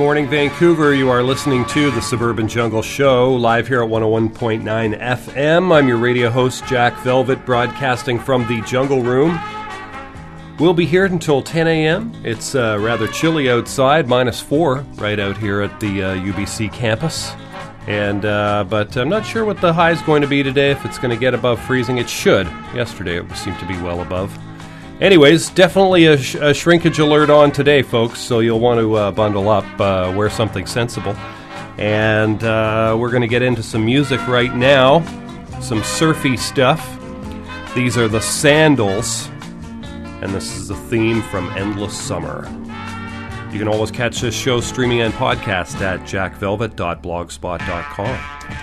Morning, Vancouver. You are listening to the Suburban Jungle Show live here at 101.9 FM. I'm your radio host, Jack Velvet, broadcasting from the Jungle Room. We'll be here until 10 a.m. It's uh, rather chilly outside, minus four right out here at the uh, UBC campus. And uh, but I'm not sure what the high is going to be today. If it's going to get above freezing, it should. Yesterday it seemed to be well above. Anyways, definitely a, sh- a, shrinkage alert on today, folks. So you'll want to uh, bundle up, uh, wear something sensible. And uh, we're going to get into some music right now, some surfy stuff. These are the Sandals, and this is the theme from Endless Summer. You can always catch this show streaming and podcast at jackvelvet.blogspot.com.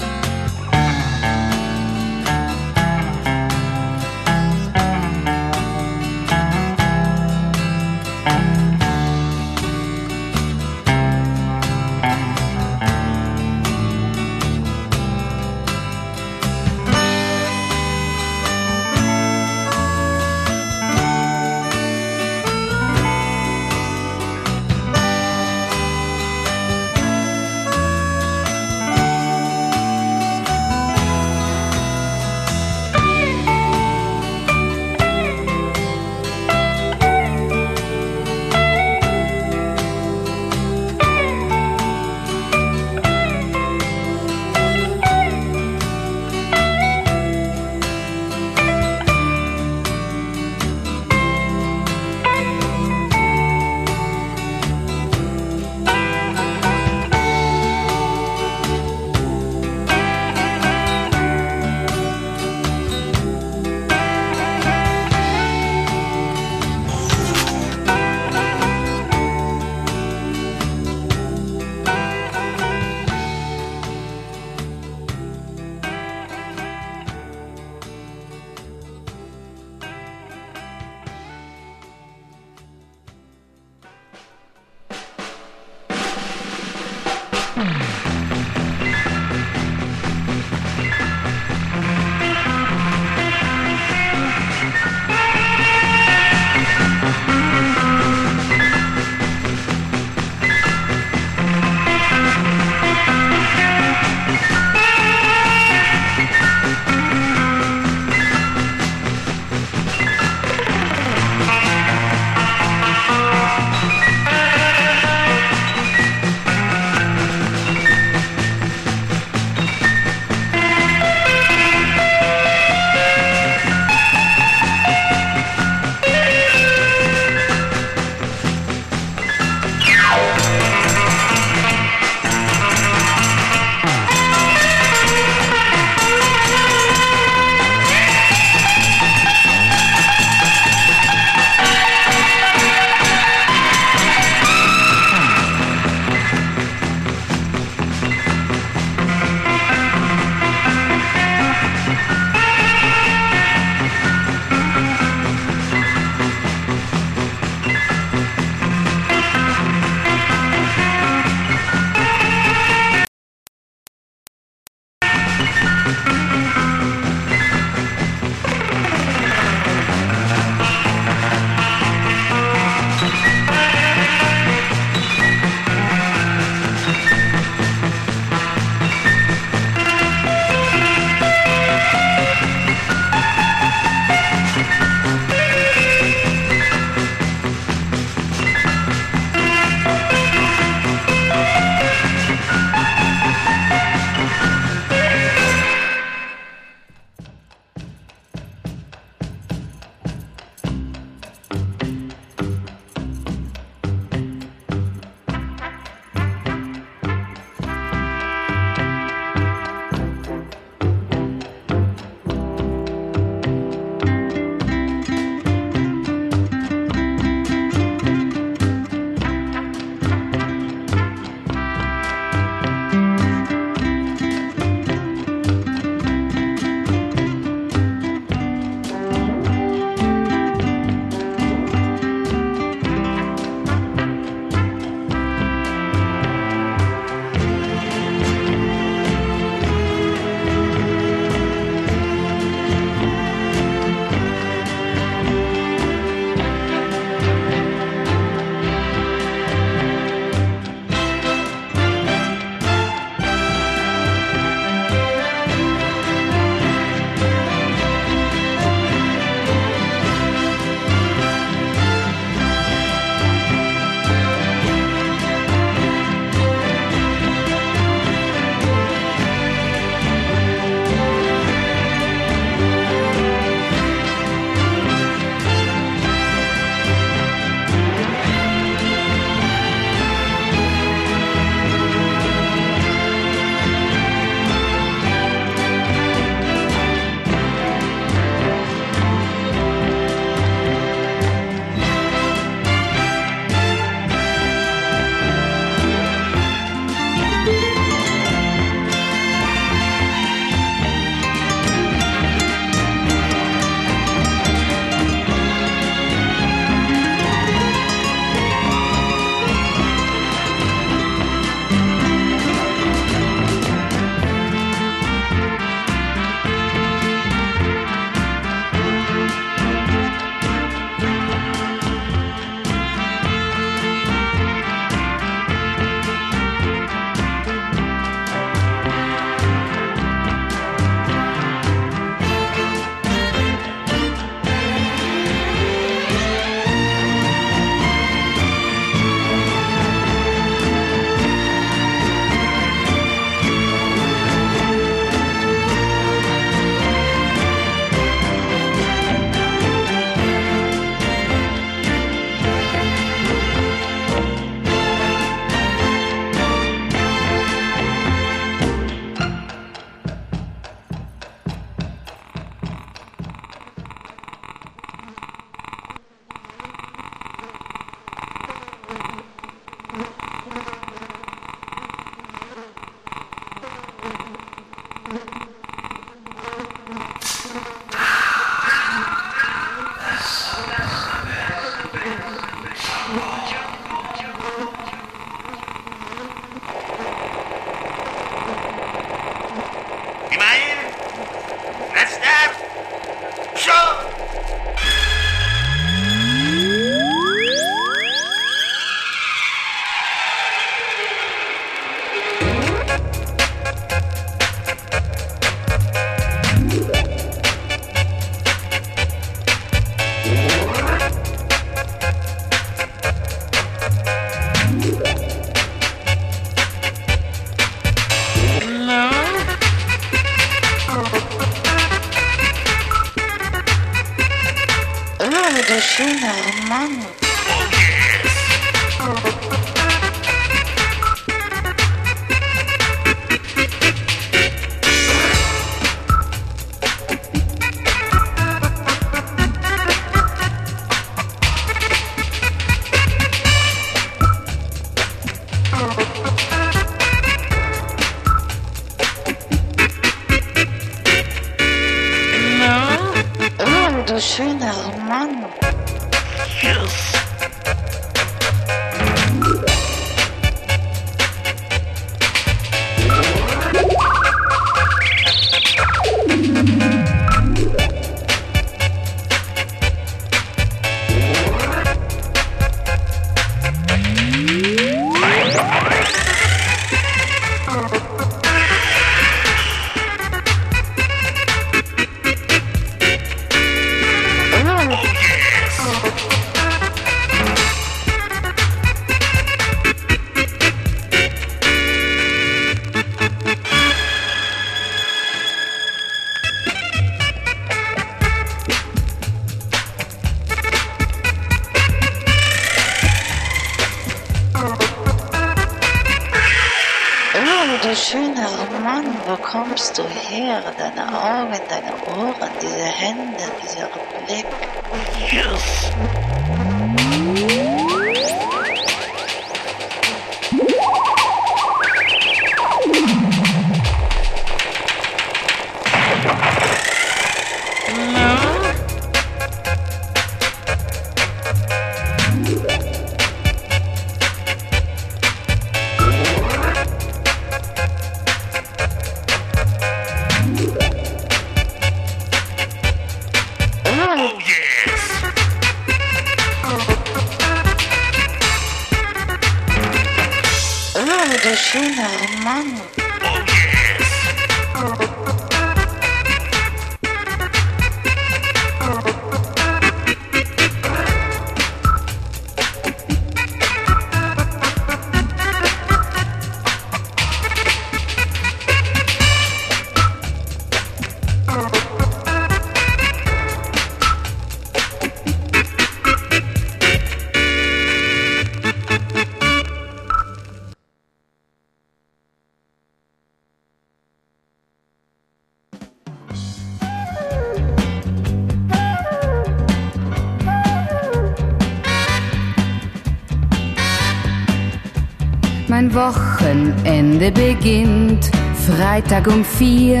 Wochenende beginnt Freitag um vier.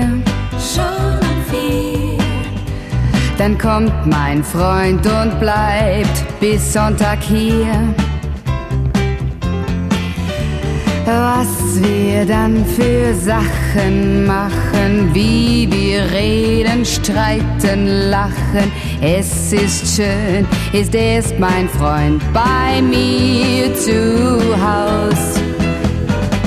Schon um vier. Dann kommt mein Freund und bleibt bis Sonntag hier. Was wir dann für Sachen machen, wie wir reden, streiten, lachen. Es ist schön, ist erst mein Freund bei mir zu Haus.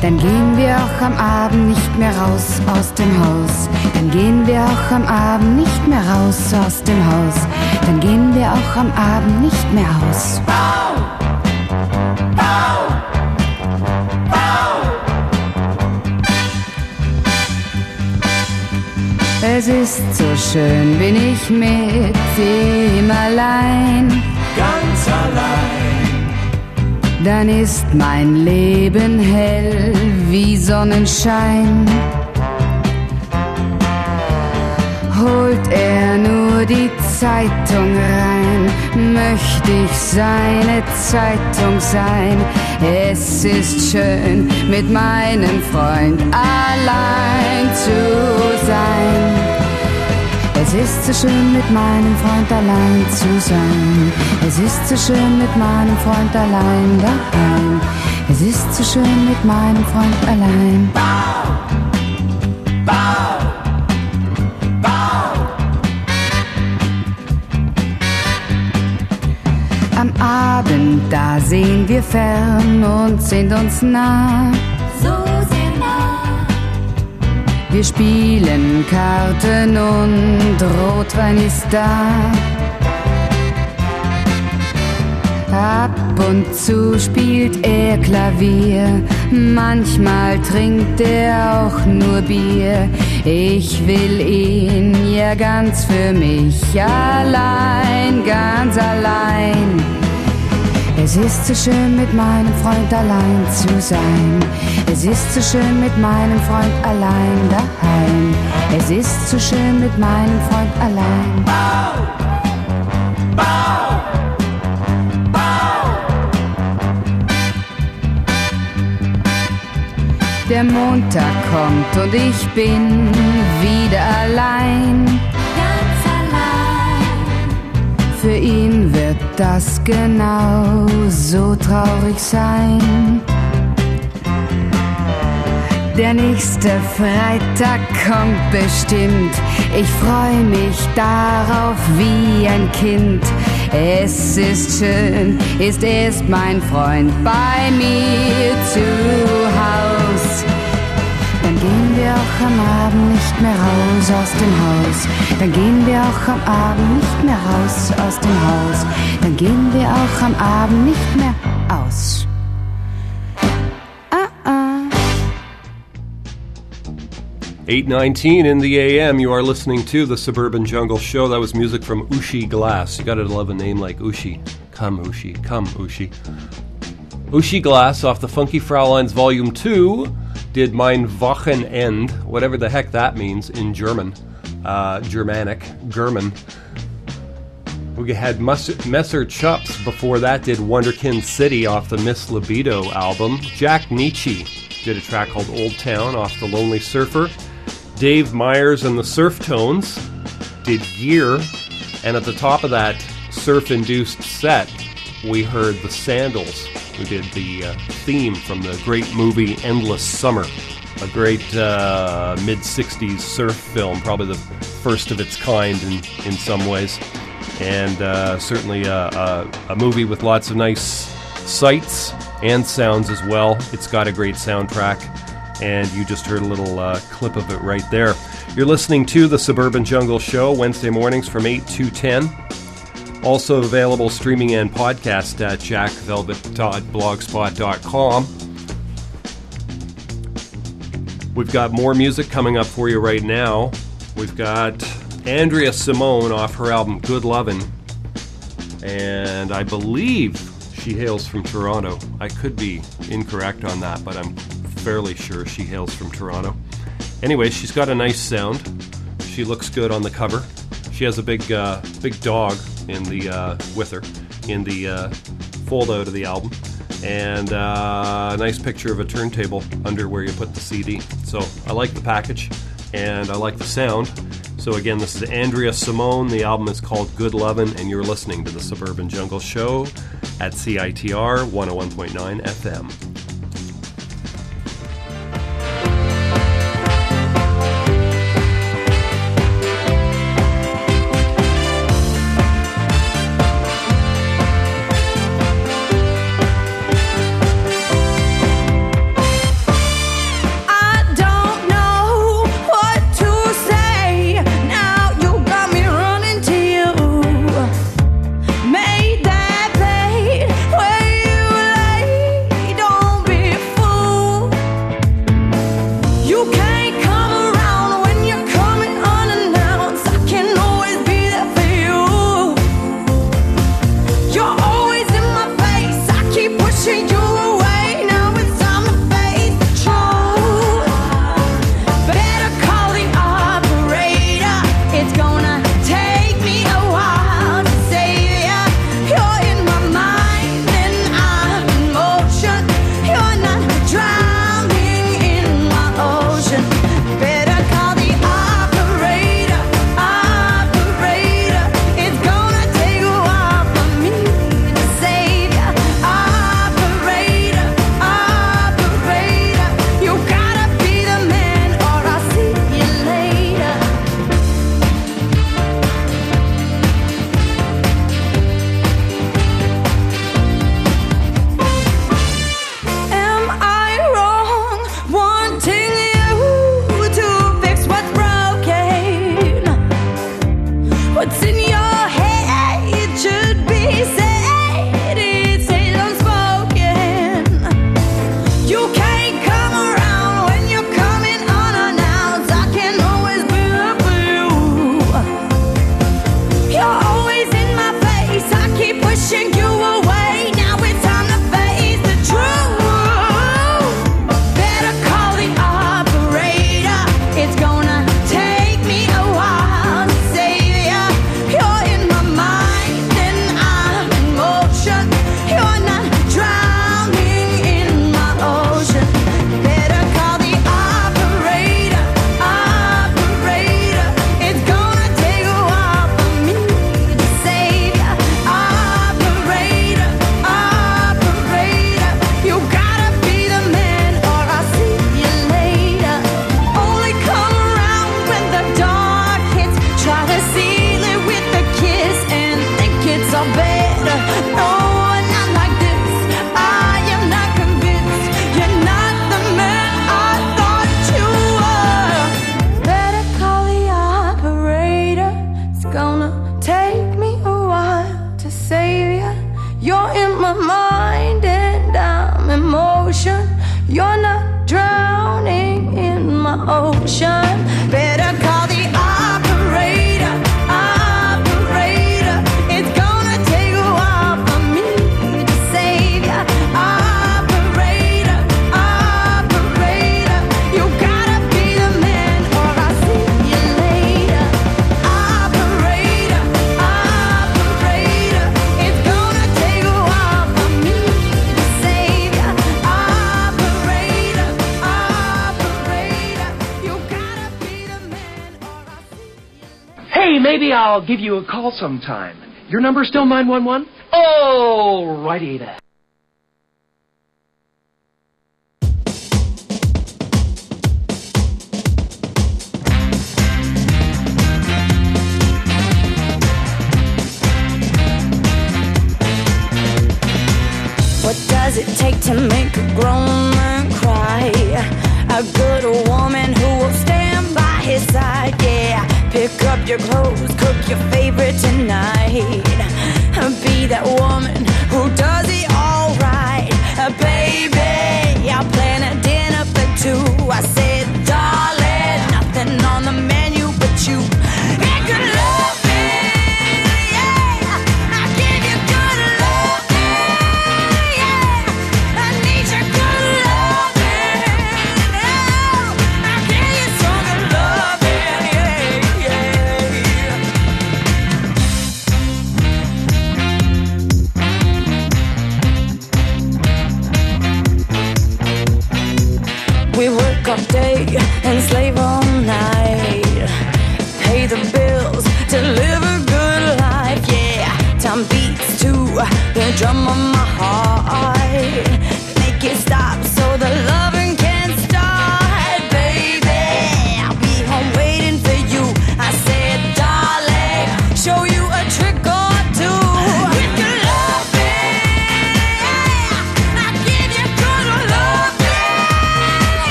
Dann gehen wir auch am Abend nicht mehr raus aus dem Haus. Dann gehen wir auch am Abend nicht mehr raus aus dem Haus. Dann gehen wir auch am Abend nicht mehr aus. Es ist so schön, bin ich mit ihm allein. Ganz allein. Dann ist mein Leben hell wie Sonnenschein. Holt er nur die Zeitung rein, möchte ich seine Zeitung sein. Es ist schön, mit meinem Freund allein zu sein. Es ist so schön, mit meinem Freund allein zu sein. Es ist so schön, mit meinem Freund allein daheim. Es ist so schön, mit meinem Freund allein. Am Abend, da sehen wir fern und sind uns nah. Wir spielen Karten und Rotwein ist da. Ab und zu spielt er Klavier, manchmal trinkt er auch nur Bier. Ich will ihn ja ganz für mich allein, ganz allein. Es ist so schön mit meinem Freund allein zu sein. Es ist so schön mit meinem Freund allein daheim. Es ist so schön mit meinem Freund allein. Der Montag kommt und ich bin wieder allein. ganz allein. Für ihn wird das genau so traurig sein. Der nächste Freitag kommt bestimmt. Ich freue mich darauf wie ein Kind. Es ist schön, ist erst mein Freund bei mir zu Haus. Auch am Abend nicht mehr raus aus dem Haus. Dann gehen wir auch am Abend nicht mehr raus aus dem Haus. Dann gehen wir auch am Abend nicht mehr aus. Ah, ah. 819 in the AM, you are listening to the Suburban Jungle Show. That was music from Uschi Glas. You gotta love a name like Ushi. Come, Ushi. Come, Ushi. Uschi Glas off the Funky Fraulein's Volume 2 did Mein Wochenend, whatever the heck that means in German. Uh, Germanic. German. We had Mus- Messer Chups before that did Wonderkin City off the Miss Libido album. Jack Nitzsche did a track called Old Town off the Lonely Surfer. Dave Myers and the Surf Tones did Gear. And at the top of that surf induced set, we heard the Sandals, who did the uh, theme from the great movie Endless Summer. A great uh, mid 60s surf film, probably the first of its kind in, in some ways and uh, certainly a, a, a movie with lots of nice sights and sounds as well. It's got a great soundtrack, and you just heard a little uh, clip of it right there. You're listening to the Suburban Jungle Show Wednesday mornings from 8 to 10. Also available streaming and podcast at jackvelvet.blogspot.com. We've got more music coming up for you right now. We've got Andrea Simone off her album Good Lovin'. And I believe she hails from Toronto. I could be incorrect on that, but I'm fairly sure she hails from Toronto. Anyway, she's got a nice sound. She looks good on the cover. She has a big, uh, big dog in the uh, in the uh, fold out of the album, and uh, a nice picture of a turntable under where you put the CD. So I like the package, and I like the sound. So again, this is Andrea Simone. The album is called Good Lovin', and you're listening to the Suburban Jungle Show at CITR 101.9 FM. I'll give you a call sometime. Your number's still 911? All righty then.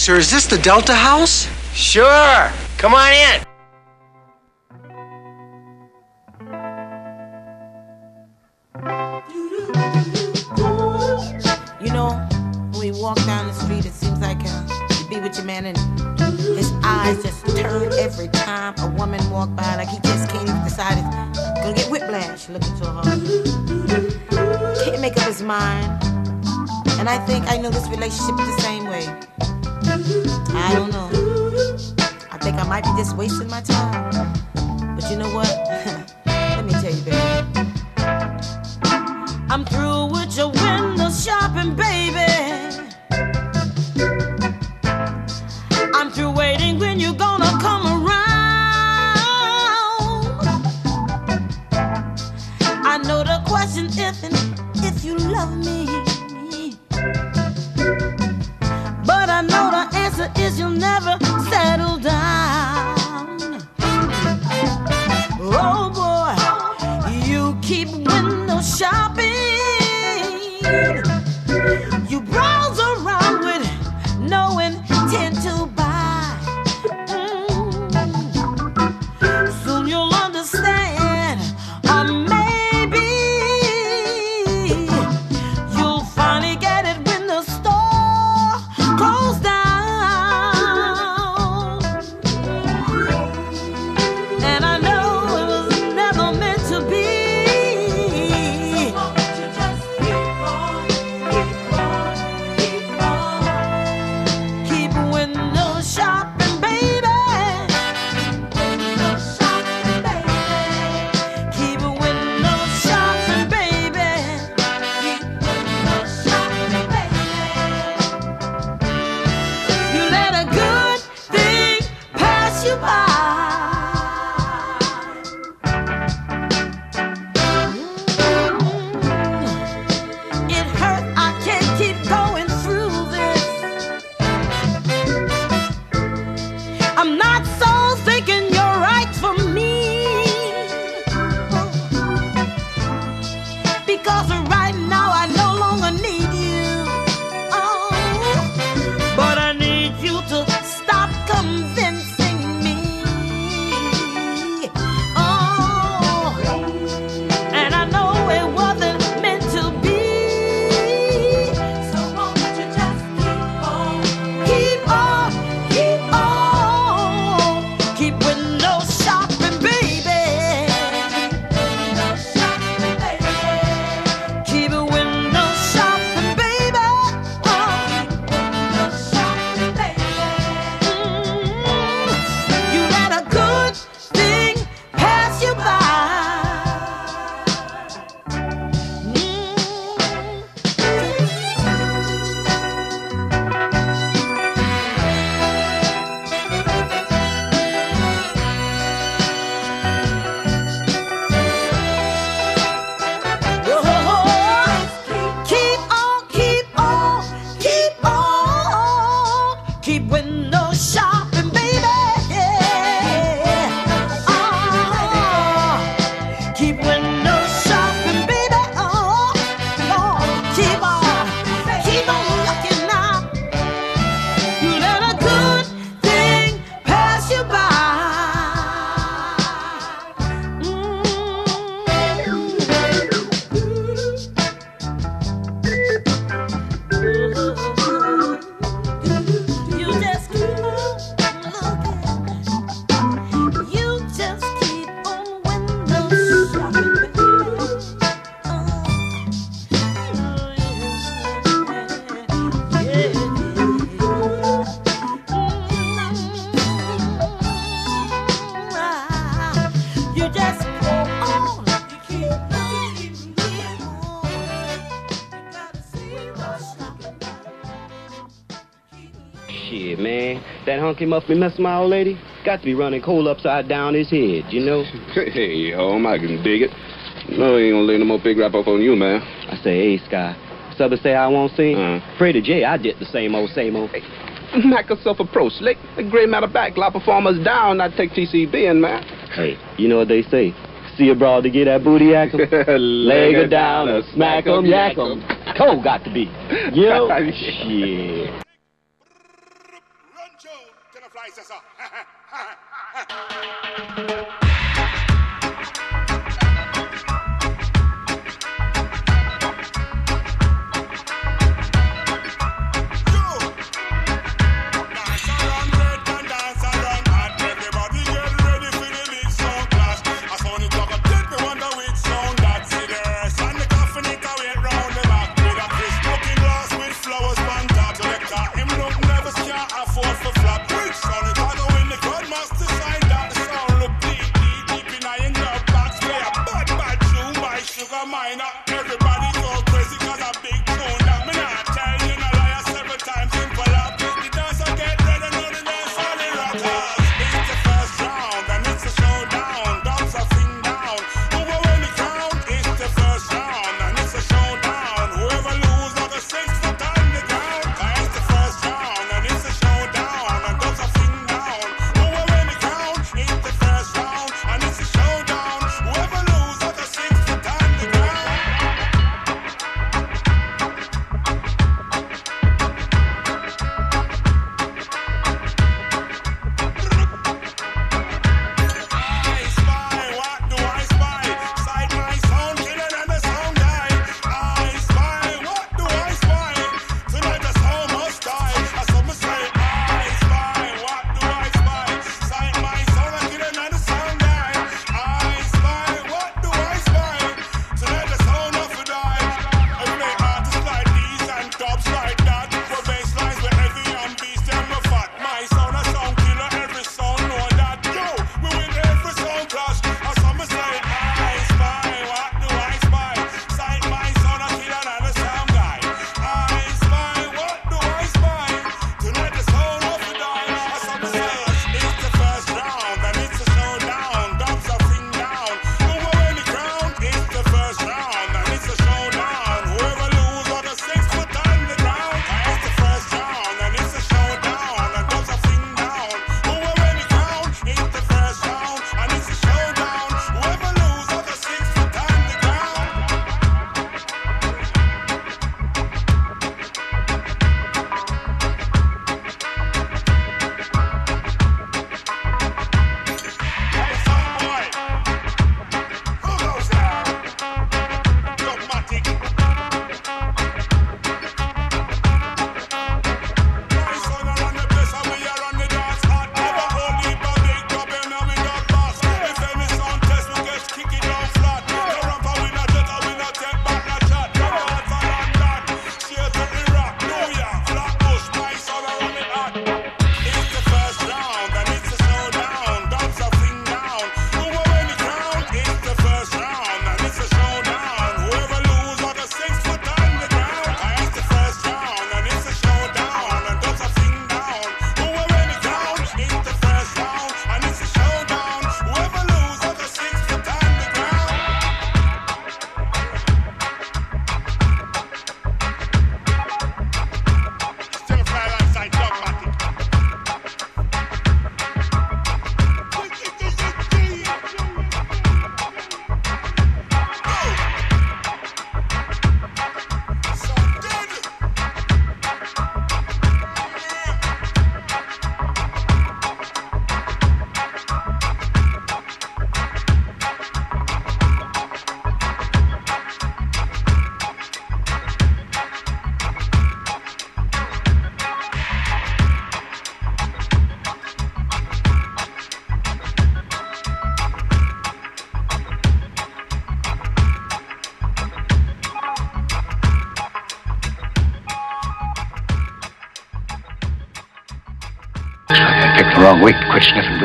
sir, is this the Delta House? Sure. Come on in. clown came up and messed my old lady, got to be running coal upside down his head, you know? hey, home, I can dig it. No, he ain't gonna lay no more big rap up on you, man. I say, hey, Sky, Subber say I won't sing. Uh-huh. Jay, I did the same old, same old. Hey, knock yourself a pro slick. A great matter back, lot Performers down, I take TCB in, man. Hey, you know what they say. See a broad to get that booty act. Leg her down or smack em, yak em. Cold got to be. Yo, shit.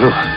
Quit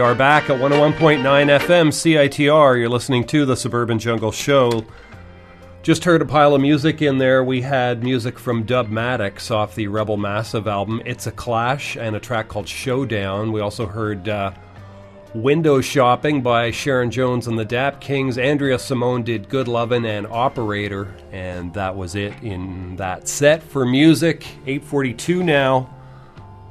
we are back at 101.9 FM CITR. You're listening to the Suburban Jungle Show. Just heard a pile of music in there. We had music from Dub Maddox off the Rebel Massive album, It's a Clash, and a track called Showdown. We also heard uh, Window Shopping by Sharon Jones and the Dap Kings. Andrea Simone did Good Lovin' and Operator, and that was it in that set for music. 842 now.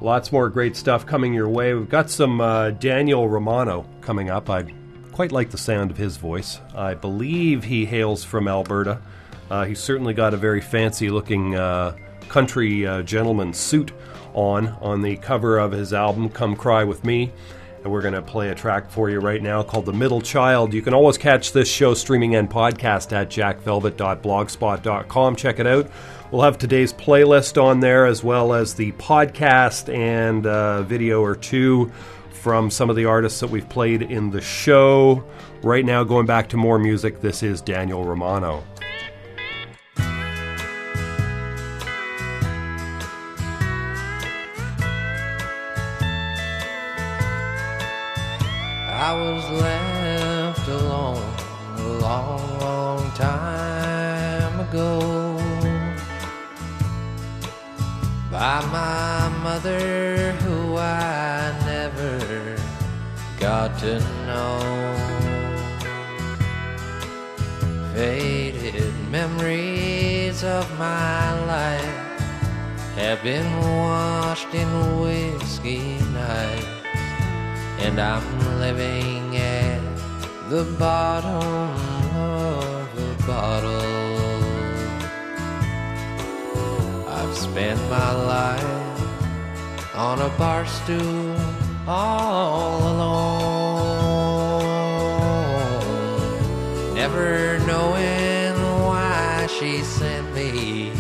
Lots more great stuff coming your way. We've got some uh, Daniel Romano coming up. I quite like the sound of his voice. I believe he hails from Alberta. Uh, he's certainly got a very fancy looking uh, country uh, gentleman suit on on the cover of his album, Come Cry With Me. And we're going to play a track for you right now called The Middle Child. You can always catch this show streaming and podcast at jackvelvet.blogspot.com. Check it out. We'll have today's playlist on there as well as the podcast and uh, video or two from some of the artists that we've played in the show. Right now, going back to more music, this is Daniel Romano. I was left my mother, who I never got to know. Faded memories of my life have been washed in whiskey nights, and I'm living at the bottom of the bottle. I've spent my life on a bar stool all alone, never knowing why she sent me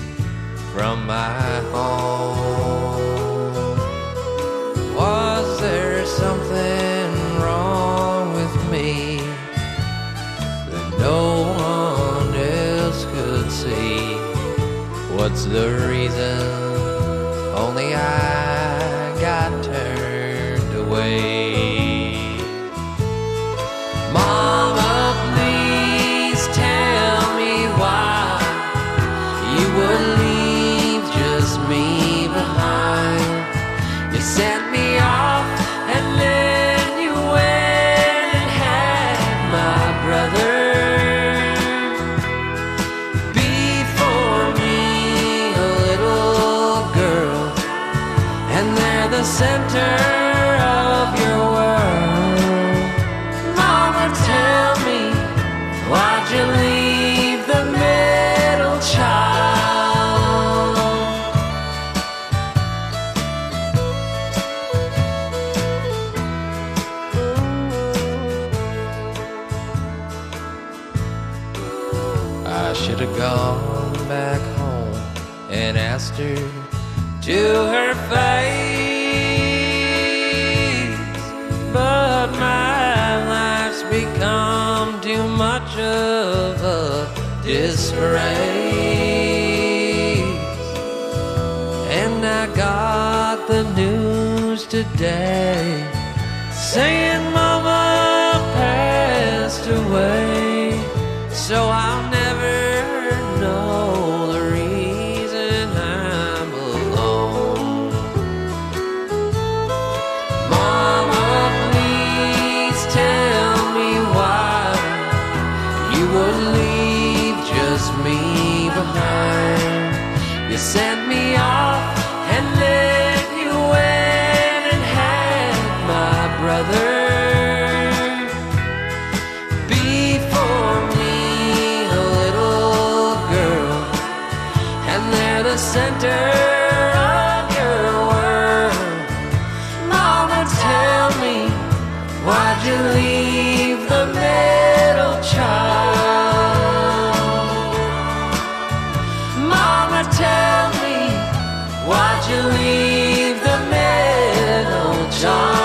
from my home. What's the reason? Only I got turned away. Disgrace. And I got the news today saying Mama passed away. So I'll center of your world. Mama, tell me, why'd you leave the middle child? Mama, tell me, why'd you leave the middle child?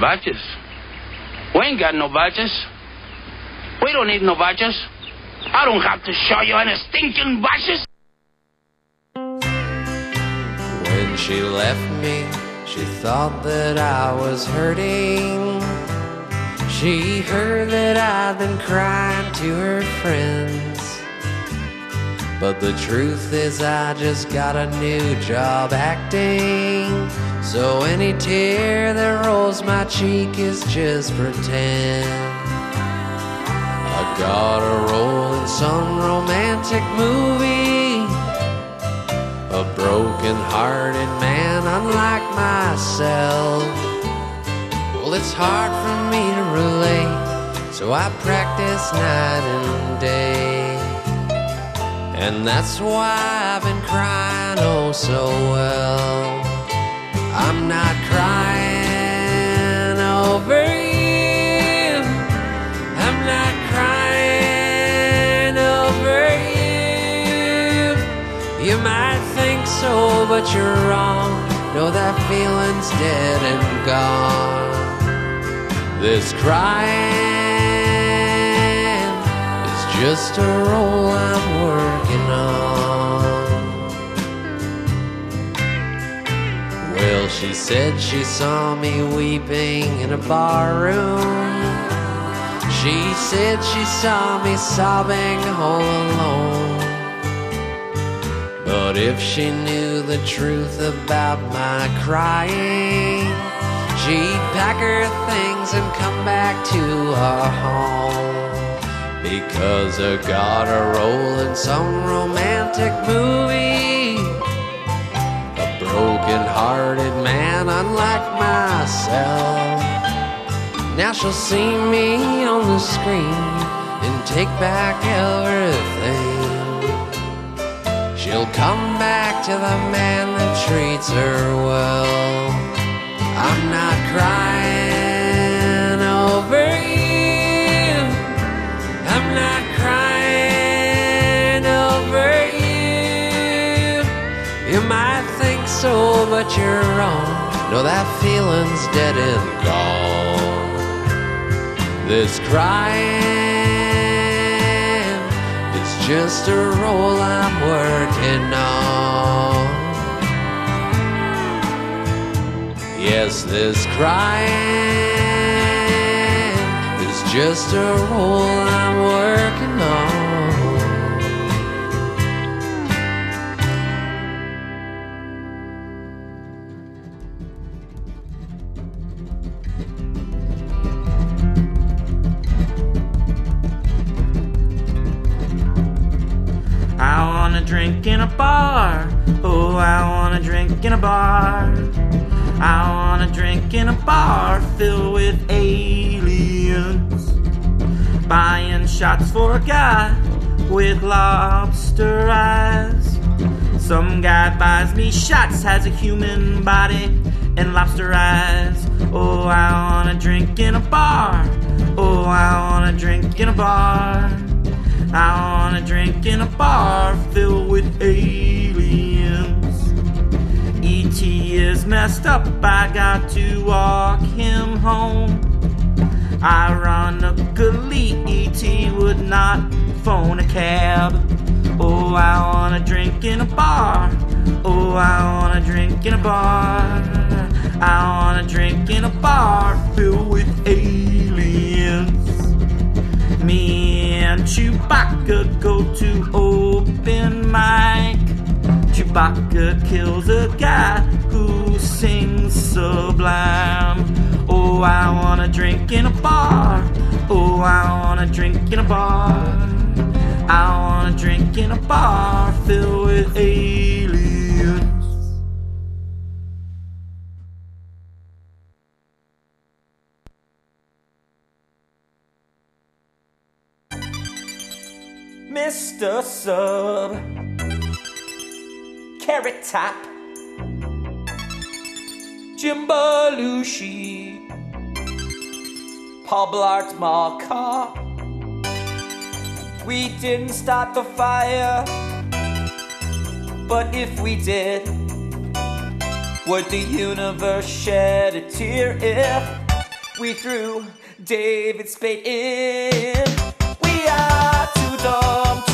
Vouchers? We ain't got no vouchers. Don't need no vouchers. I don't have to show you any stinking vouchers. When she left me, she thought that I was hurting. She heard that I'd been crying to her friends. But the truth is, I just got a new job acting. So any tear that rolls my cheek is just pretend. I got a role in some romantic movie. A broken hearted man, unlike myself. Well, it's hard for me to relate, so I practice night and day. And that's why I've been crying oh so well. I'm not crying might think so, but you're wrong. No, that feeling's dead and gone. This crying is just a role I'm working on. Well, she She said she saw me weeping in a bar room. She said she saw me sobbing all alone. But if she knew the truth about my crying, she'd pack her things and come back to her home. Because I got a role in some romantic movie. A broken hearted man, unlike myself. Now she'll see me on the screen and take back everything. She'll come back to the man that treats her well. I'm not crying over you. I'm not crying over you. You might think so, but you're wrong. No, that feeling's dead and gone. This crying just a role I'm working on. Yes, this crying is just a role I'm working drink in a bar. Oh, I wanna drink in a bar. I wanna drink in a bar filled with aliens. Buying shots for a guy with lobster eyes. Some guy buys me shots, has a human body and lobster eyes. Oh, I wanna drink in a bar. Oh, I wanna drink in a bar. I wanna drink in a bar filled with aliens. E.T. is messed up, I got to walk him home. Ironically, E.T. would not phone a cab. Oh, I wanna drink in a bar. Oh, I wanna drink in a bar. I wanna drink in a bar filled with aliens. Chewbacca go to open mic. Chewbacca kills a guy who sings sublime. Oh, I wanna drink in a bar. Oh, I wanna drink in a bar. I wanna drink in a bar filled with aliens. Mr. Sub, Carrot Top, Jim Belushi, Paul Blart. We didn't start the fire, but if we did, would the universe shed a tear if we threw David Spade in? Are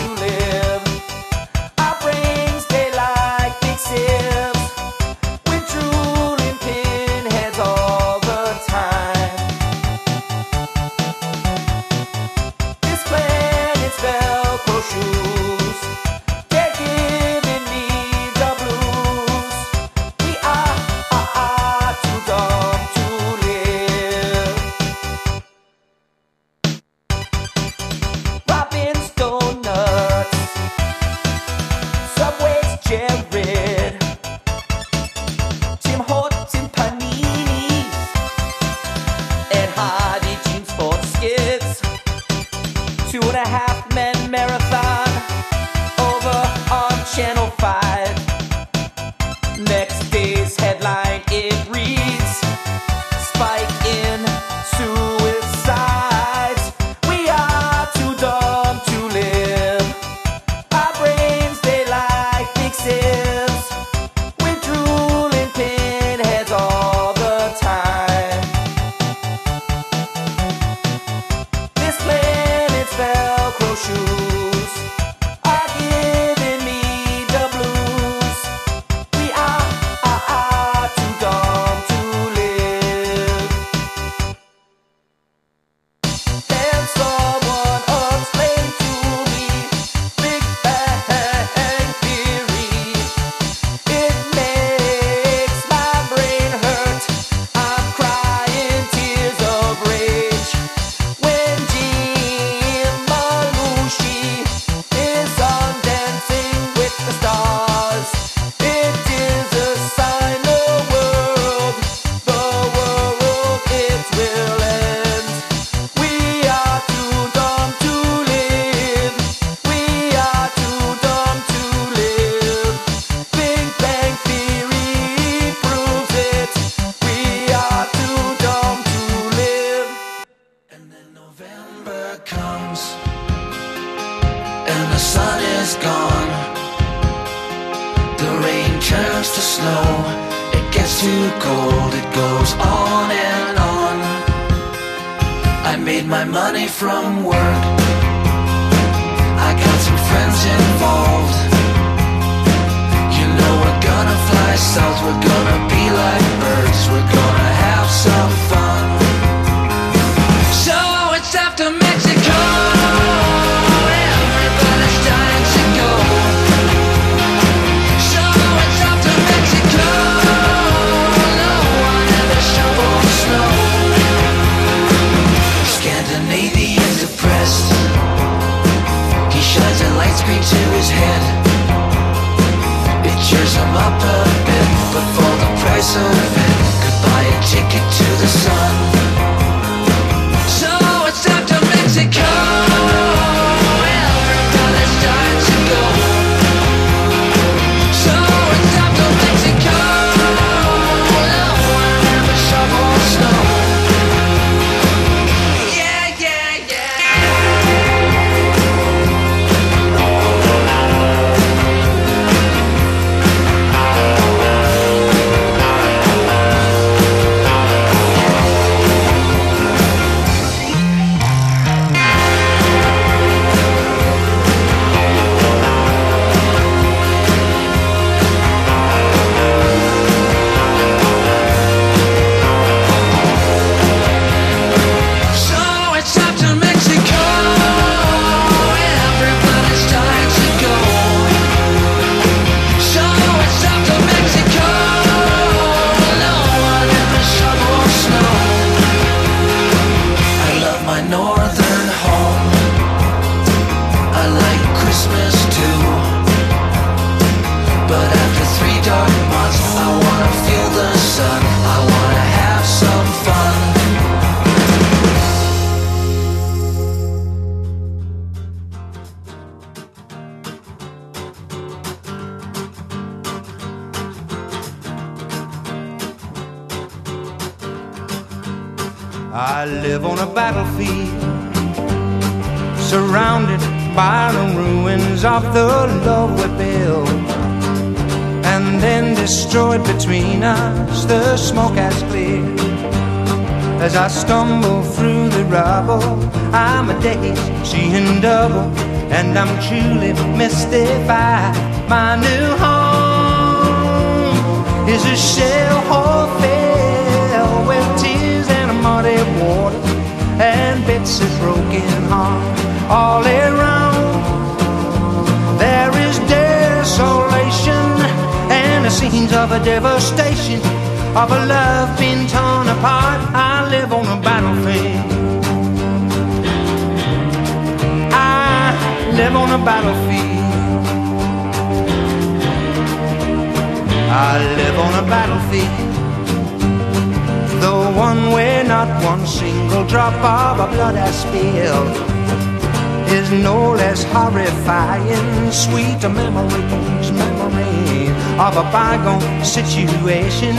is no less horrifying. Sweet memories, memory of a bygone situation.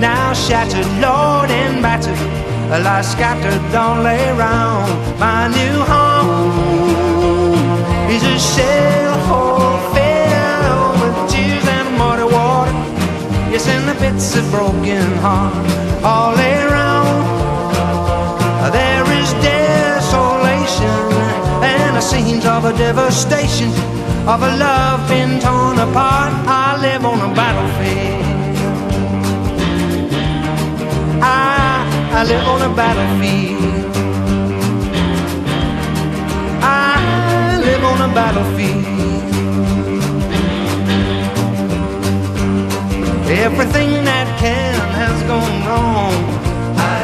Now shattered, lord and battered, lie scattered all around. my new home. Is a shell hole filled with tears and muddy water. Yes, and the bits of broken heart all around. scenes of a devastation, of a love been torn apart. I live on a battlefield. I, I live on a battlefield. I live on a battlefield. Everything that can has gone wrong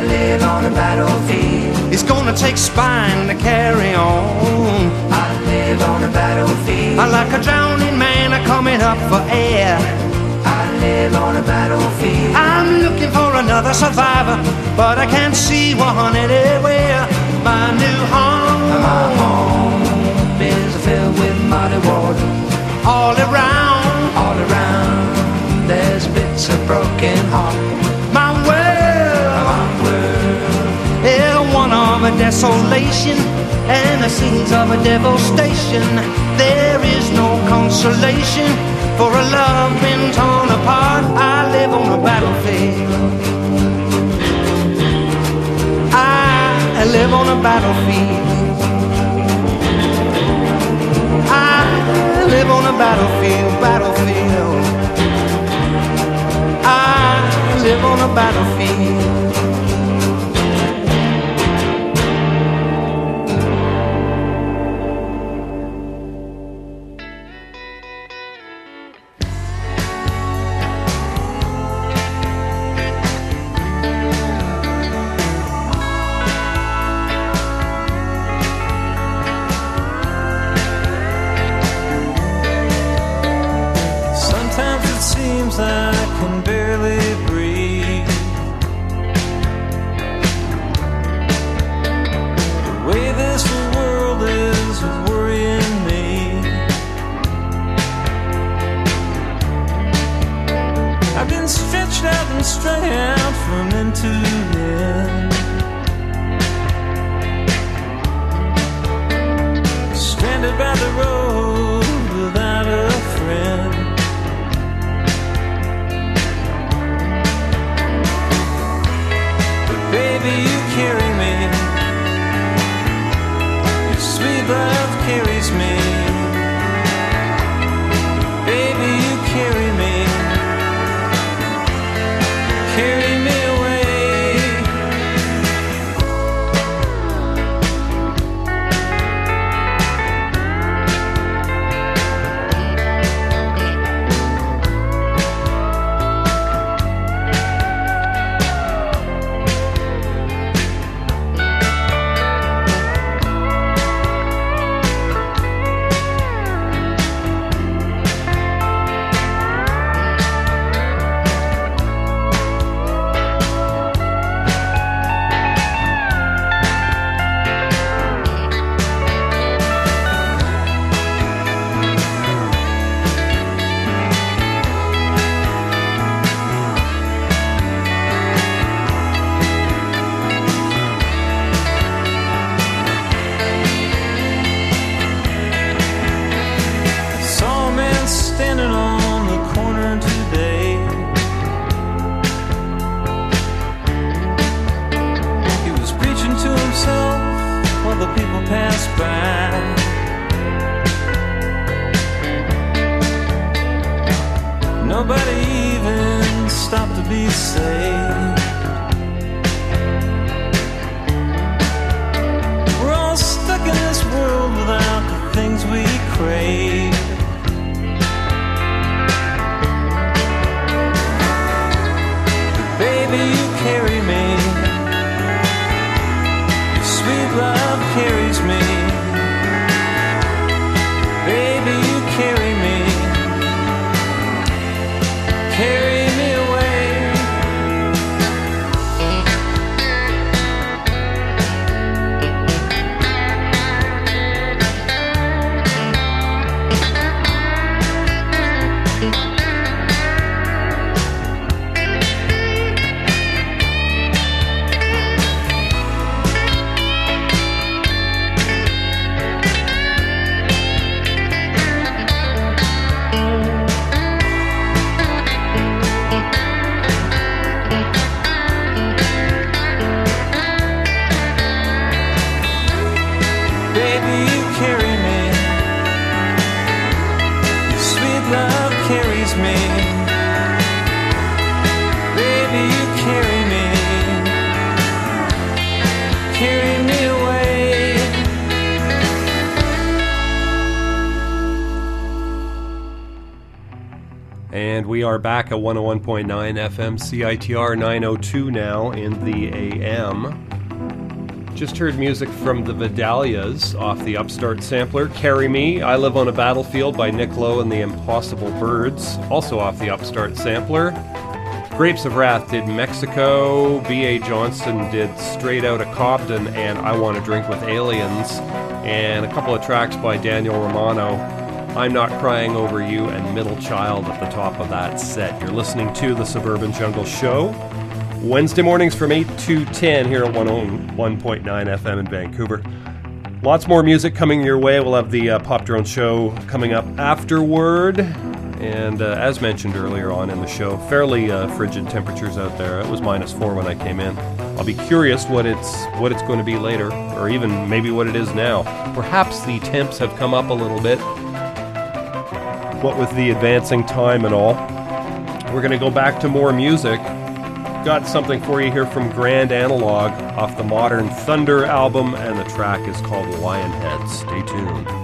live on a battlefield. It's gonna take spine to carry on. I live on a battlefield. I like a drowning man coming up for air. I live on a battlefield. I'm looking for another survivor, but I can't see one anywhere. My new home. My home is filled with muddy water. All around, all around, there's bits of broken heart. desolation and the scenes of a devastation. There is no consolation for a love been torn apart. I live on a battlefield. I live on a battlefield. I live on a battlefield, battlefield. I live on a battlefield. 101.9 FM CITR 902 now in the AM. Just heard music from the Vidalias off the Upstart sampler. Carry Me, I Live on a Battlefield by Nick Lowe and the Impossible Birds, also off the Upstart sampler. Grapes of Wrath did Mexico, B.A. Johnston did Straight Outta Cobden and I Want to Drink with Aliens, and a couple of tracks by Daniel Romano. I'm Not Crying Over You and Middle Child at the top of that set. You're listening to the Suburban Jungle Show. Wednesday mornings from 8 to 10 here at 101.9 FM in Vancouver. Lots more music coming your way. We'll have the uh, Pop Drone Show coming up afterward. And uh, as mentioned earlier on in the show, fairly uh, frigid temperatures out there. It was minus four when I came in. I'll be curious what it's what it's going to be later, or even maybe what it is now. Perhaps the temps have come up a little bit. What with the advancing time and all, we're going to go back to more music. Got something for you here from Grand Analog off the Modern Thunder album, and the track is called Lionhead. Stay tuned.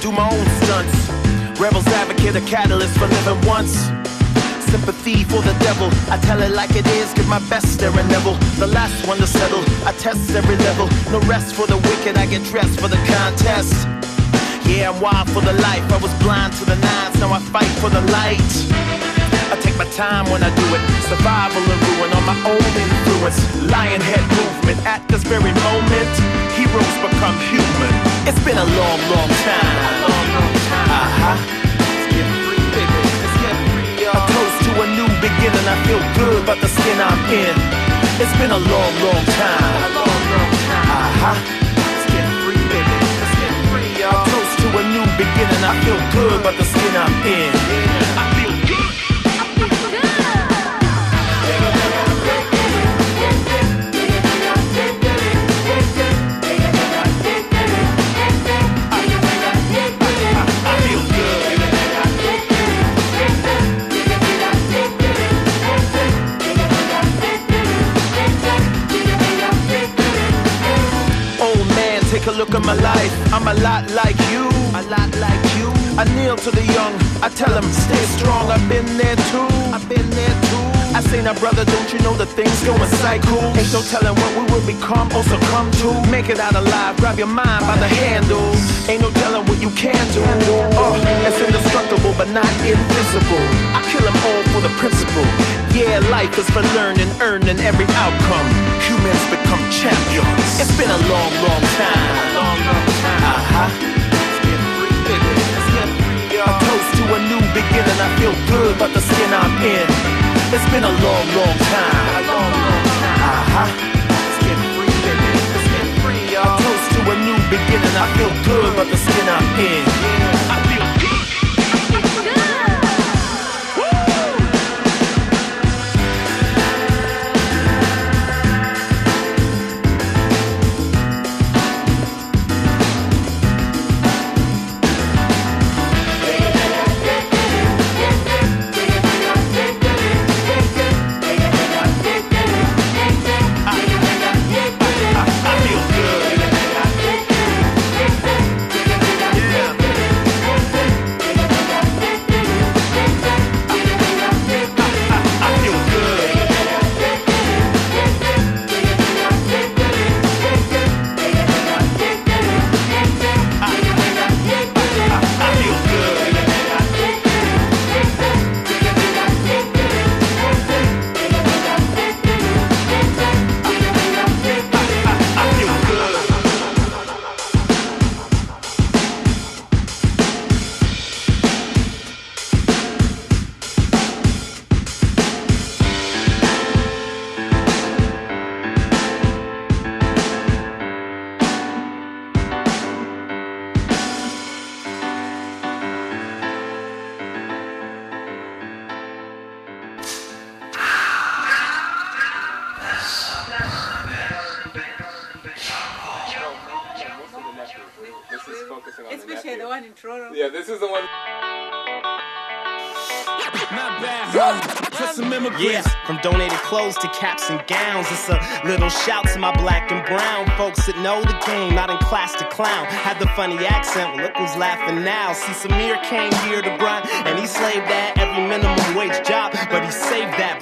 Do my own stunts. Rebels advocate, a catalyst for living once. Sympathy for the devil. I tell it like it is, give my best there and never. The last one to settle. I test every level. No rest for the wicked, I get dressed for the contest. Yeah, I'm wild for the life. I was blind to the nines, now I fight for the light. I take my time when I do it. Survival and ruin on my own influence. Lionhead movement at this very moment. Heroes become human. It's been a long, long time. Uh-huh. Free, y'all. A toast to a new beginning. I feel good about the skin I'm in. It's been a long, long time. Uh-huh. Free, y'all. A toast to a new beginning. I feel good about the skin I'm in. A look at my life. I'm a lot like you, a lot like you. I kneel to the young, I tell them, stay strong. I've been there too, I've been there too. I say now, brother, don't you know that things go in cycles? Ain't no telling what we will become or succumb to. Make it out alive, grab your mind by the handle. Ain't no telling what you can do. Oh, it's indestructible, but not invisible. I kill them all for the principle. Yeah, life is for learning, earning every outcome. Humans become champions. It's been a long, long time. Uh-huh. A toast to a new beginning. I feel good about the skin I'm in. It's been a long, long time. Uh-huh. Let's get free, baby. Let's free, y'all. Toast to a new beginning. I feel good about the skin I'm in. It's a little shout to my black and brown folks that know the game, not in class to clown. Had the funny accent, well, look who's laughing now. See, Samir came here to grind, and he slaved at every minimum wage job, but he saved that.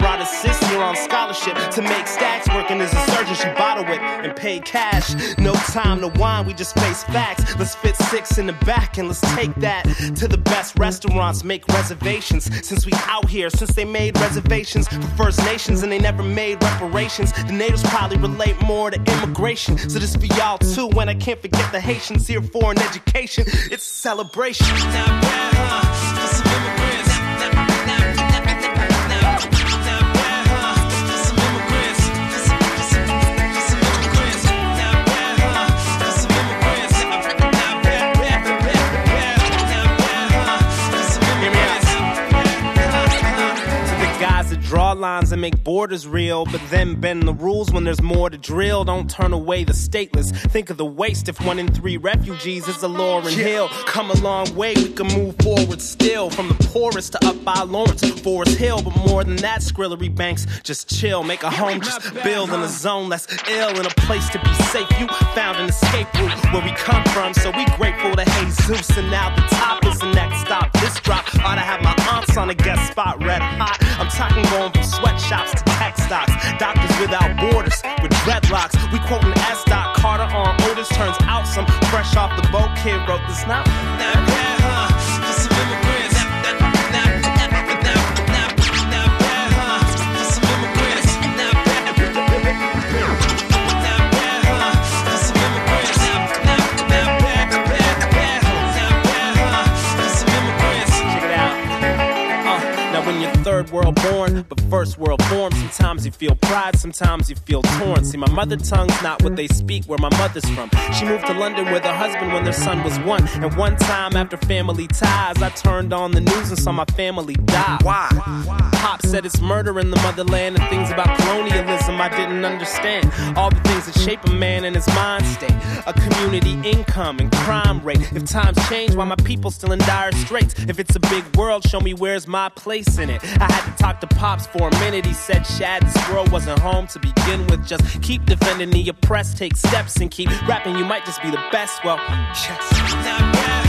Year on scholarship to make stacks. Working as a surgeon, she bottle whip and paid cash. No time to whine, we just face facts. Let's fit six in the back and let's take that to the best restaurants. Make reservations since we out here. Since they made reservations for First Nations and they never made reparations. The natives probably relate more to immigration. So this for y'all too. When I can't forget the Haitians here for an education, it's a celebration. Not bad, huh? Some immigrants. Draw lines and make borders real, but then bend the rules when there's more to drill. Don't turn away the stateless. Think of the waste if one in three refugees is a Lauryn Hill. Come a long way, we can move forward still. From the poorest to up by Lawrence, Forest Hill. But more than that, Skrillary Banks, just chill. Make a home, just build in a zone less ill. In a place to be safe, you found an escape route where we come from. So we grateful to Jesus. And now the top is the next stop. This drop ought to have my aunts on a guest spot, red hot. I'm talking going sweatshops to tech stocks. Doctors without borders with dreadlocks. We quoting S. Dot Carter on Otis. Turns out some fresh off the boat kid wrote this. Not that bad, huh? Third world born, but first world form, sometimes you feel pride, sometimes you feel torn. See, my mother tongue's not what they speak where my mother's from. She moved to London with her husband when their son was one. And one time after family ties, I turned on the news and saw my family die. Why? Pop said it's murder in the motherland and things about colonialism I didn't understand. All the things that shape a man and his mind state. A community income and crime rate. If times change, why my people still in dire straits? If it's a big world, show me where's my place in it. I had to talk to Pops for a minute. He said, Shad, this world wasn't home to begin with. Just keep defending the oppressed, take steps and keep rapping. You might just be the best. Well, yes.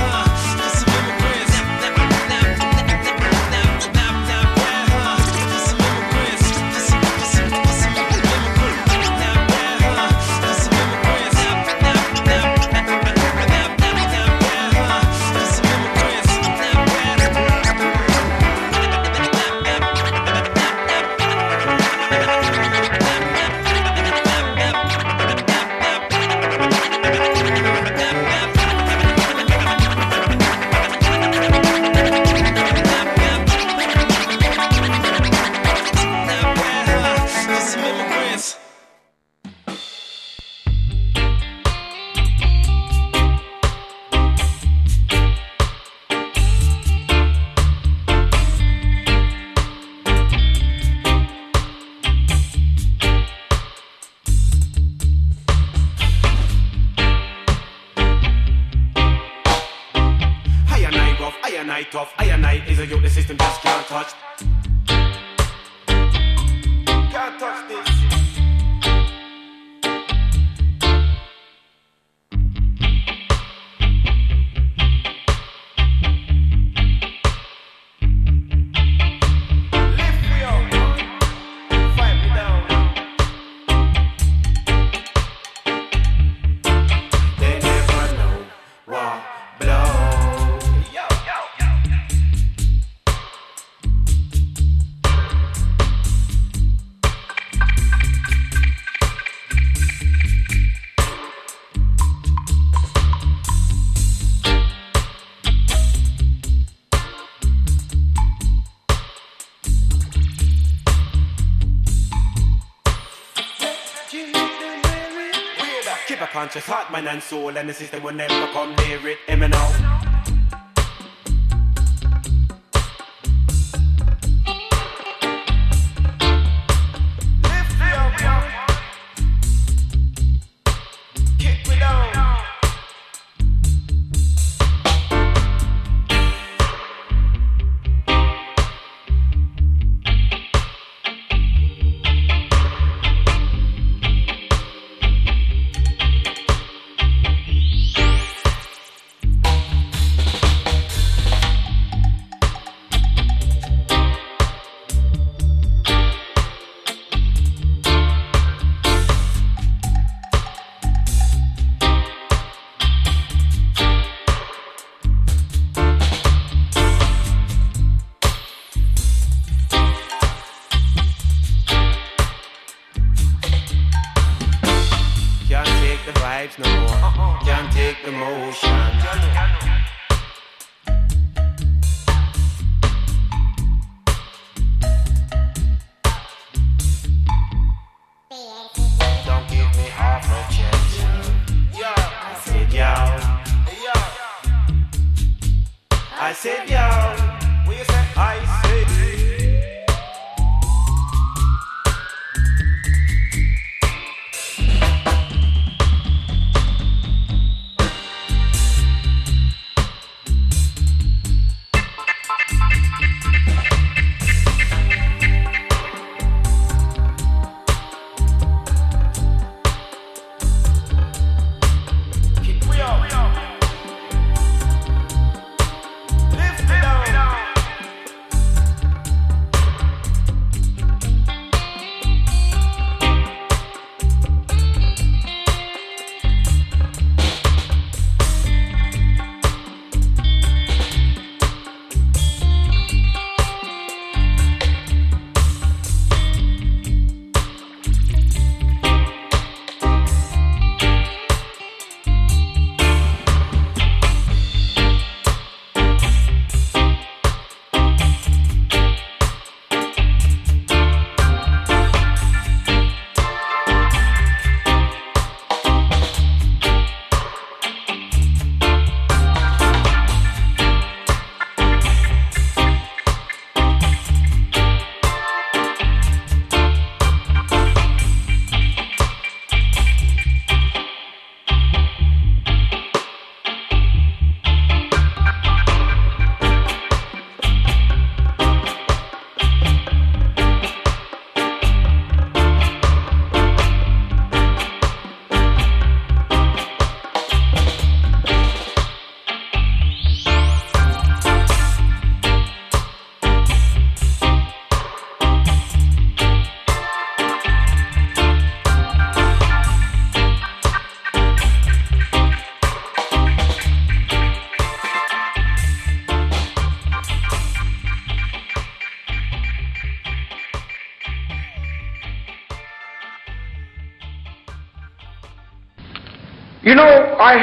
And soul And the system will never come near it. Now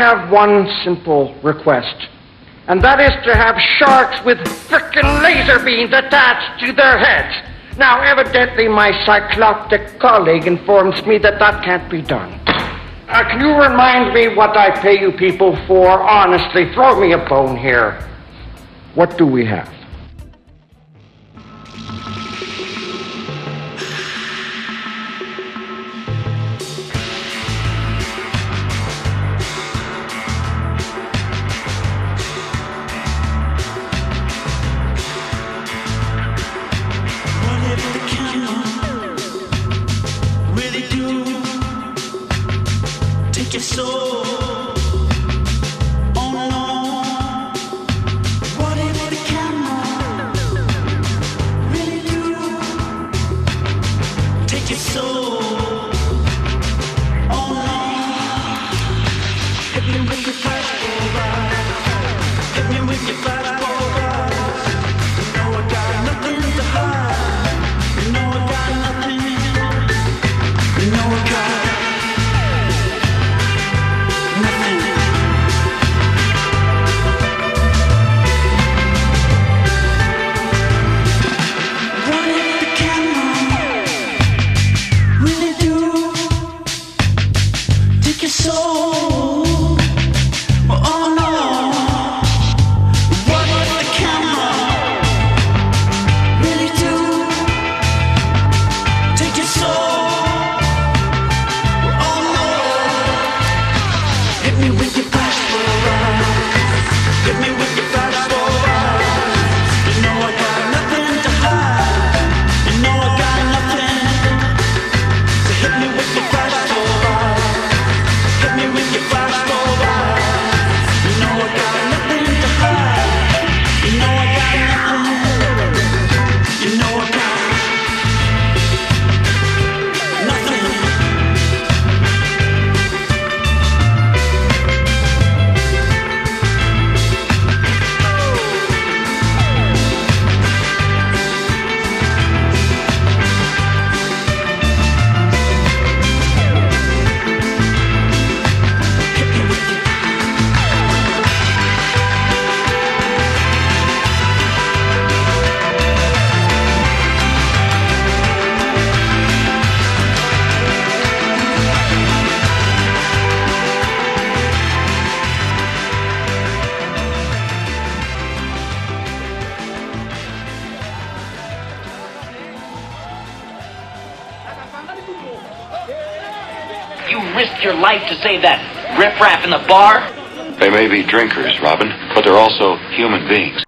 have one simple request, and that is to have sharks with frickin' laser beams attached to their heads. Now, evidently, my cycloptic colleague informs me that that can't be done. Uh, can you remind me what I pay you people for? Honestly, throw me a bone here. What do we have? Save that riffraff in the bar? They may be drinkers, Robin, but they're also human beings.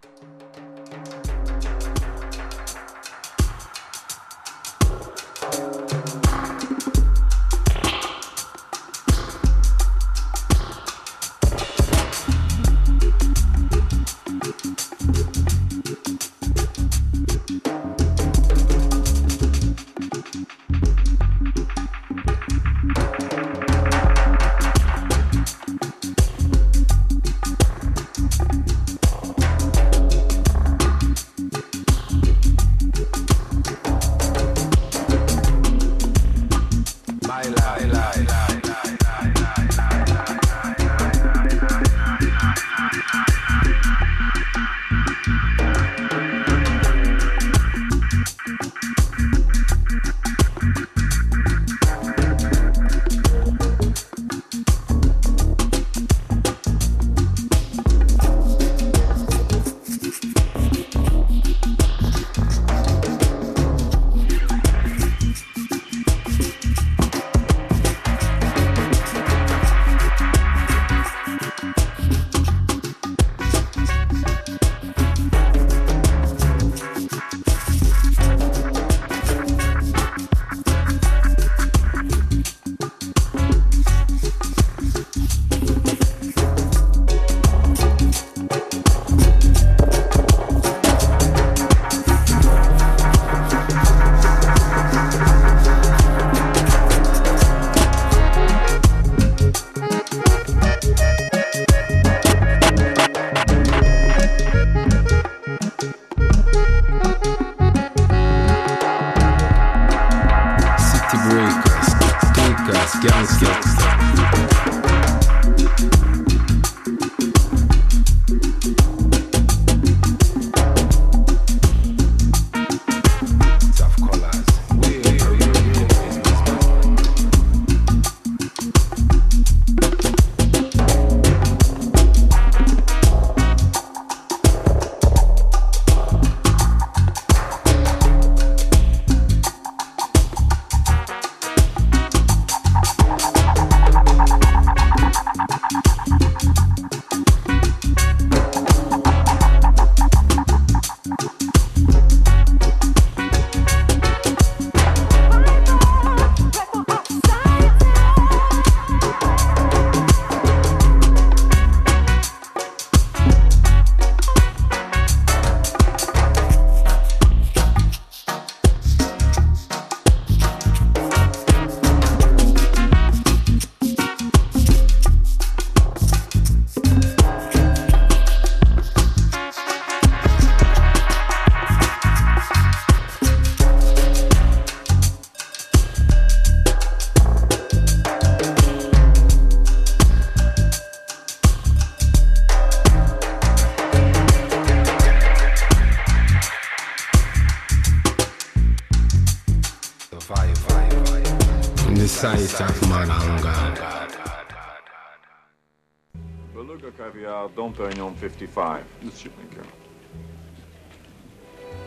1955. Mr. girl.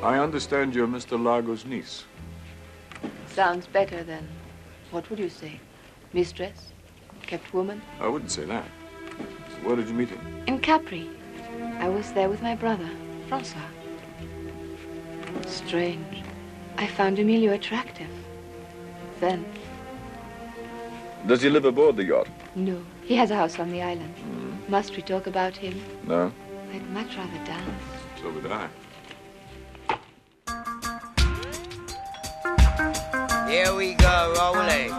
I understand you're Mr. Largo's niece. Sounds better than, what would you say? Mistress? Kept woman? I wouldn't say that. Where did you meet him? In Capri. I was there with my brother, Francois. Strange. I found Emilio attractive. Then. Does he live aboard the yacht? No. He has a house on the island. Must we talk about him? No. I'd much rather dance. So would I. Here we go, rolling. Rolling.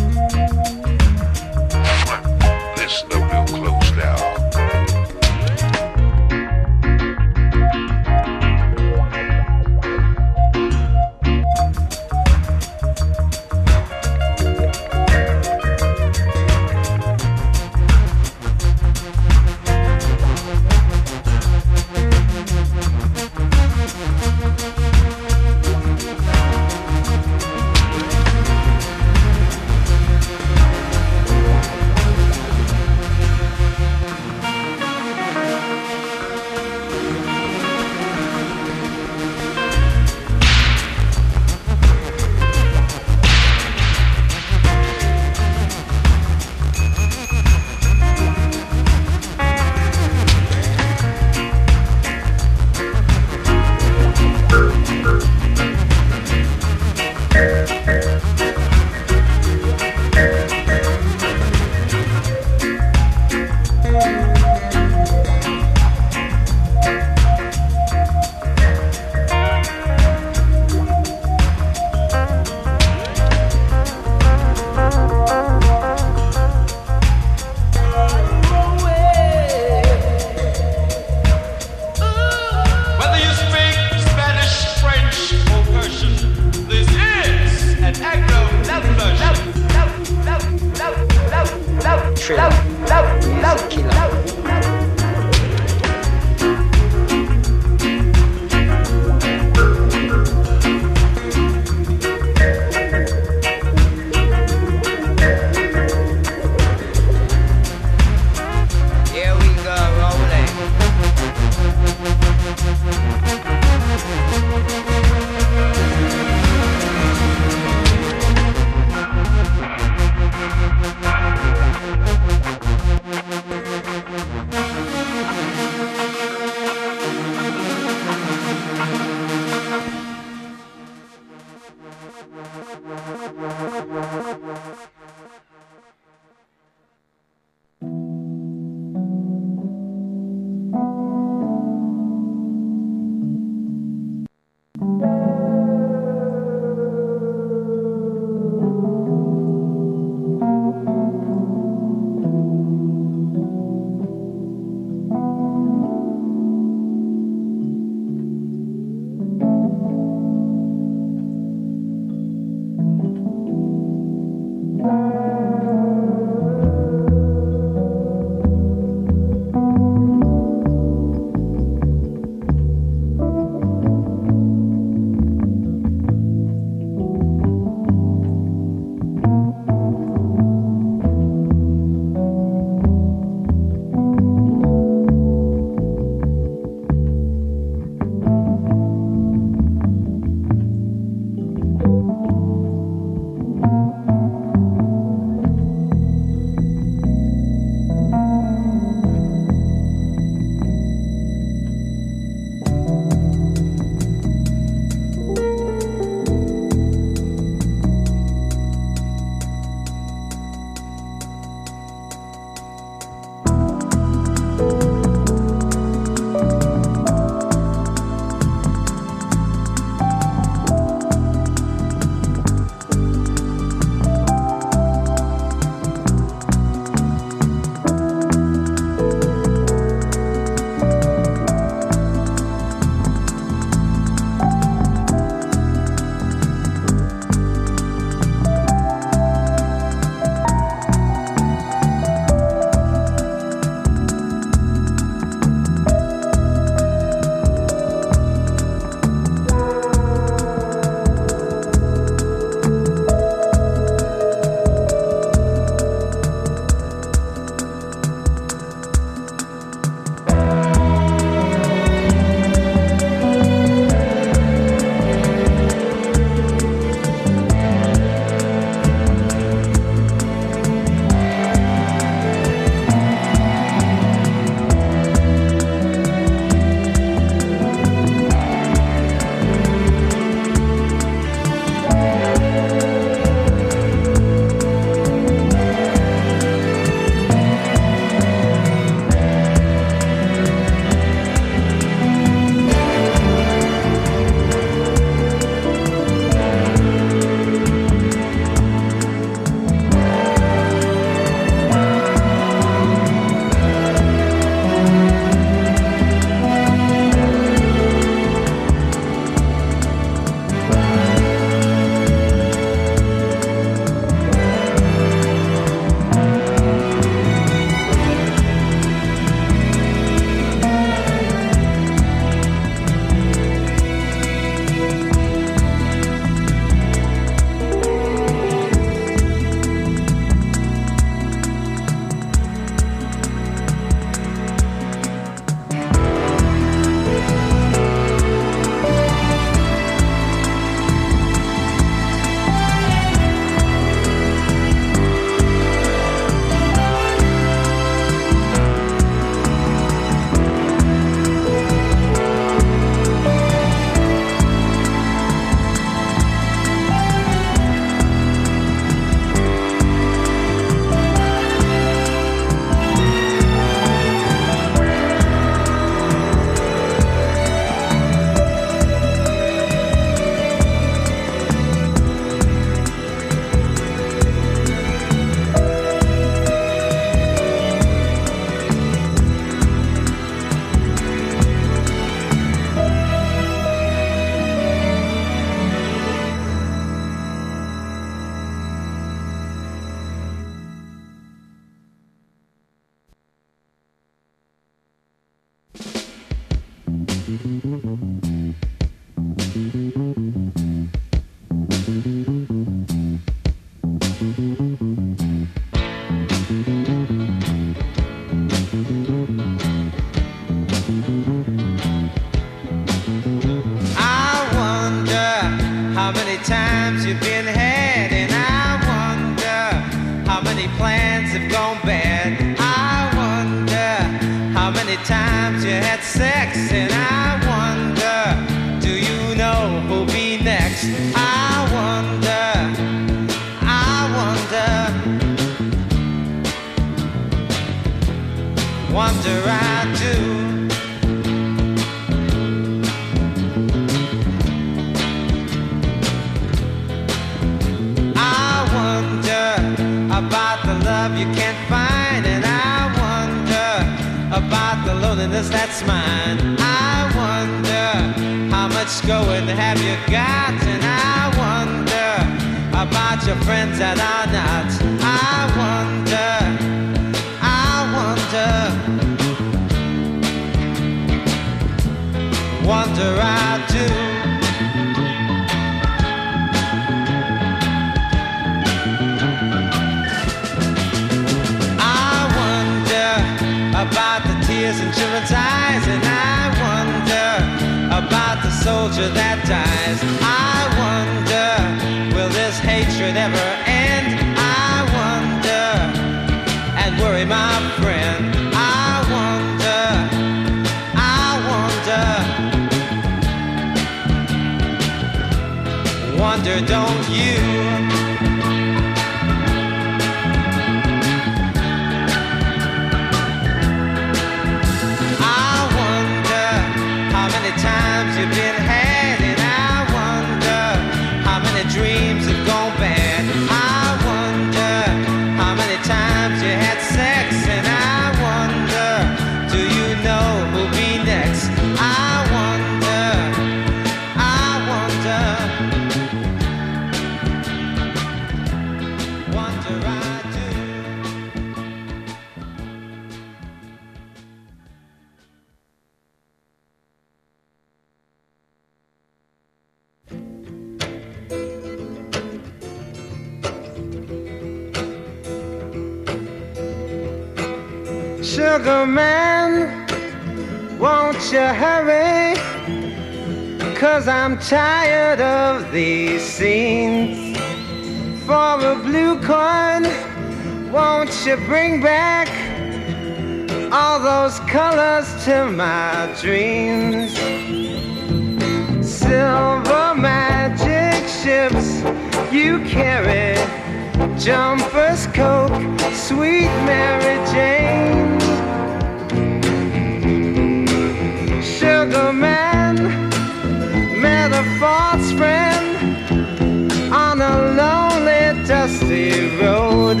road.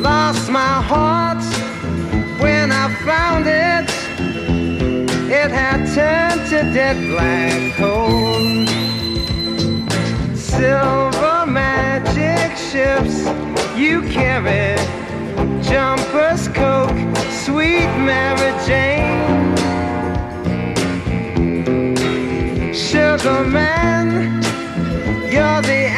Lost my heart when I found it. It had turned to dead black coal. Silver magic ships you carry. Jumpers, Coke, sweet Mary Jane. Sugar Man, you're the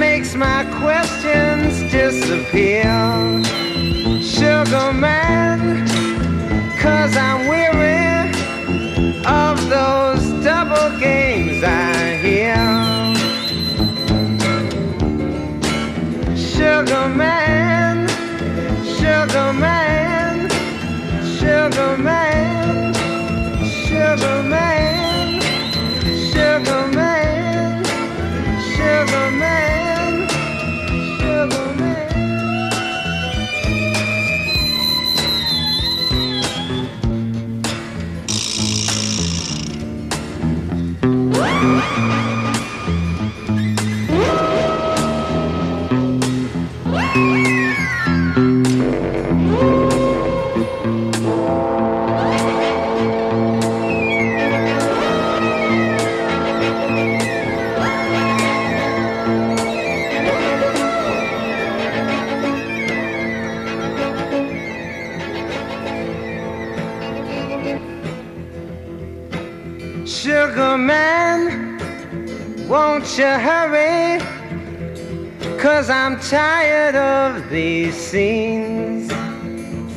makes my questions disappear. Sugar man, cause I'm weary of those double games I hear. Sugar man, sugar man, sugar man, sugar man. Cause I'm tired of these scenes.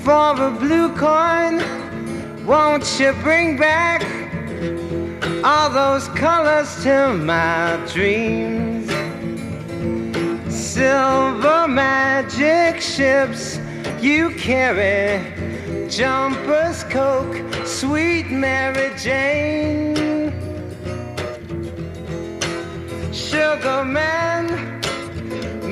For the blue coin, won't you bring back all those colors to my dreams? Silver magic ships you carry, jumpers, coke, sweet Mary Jane. Sugar man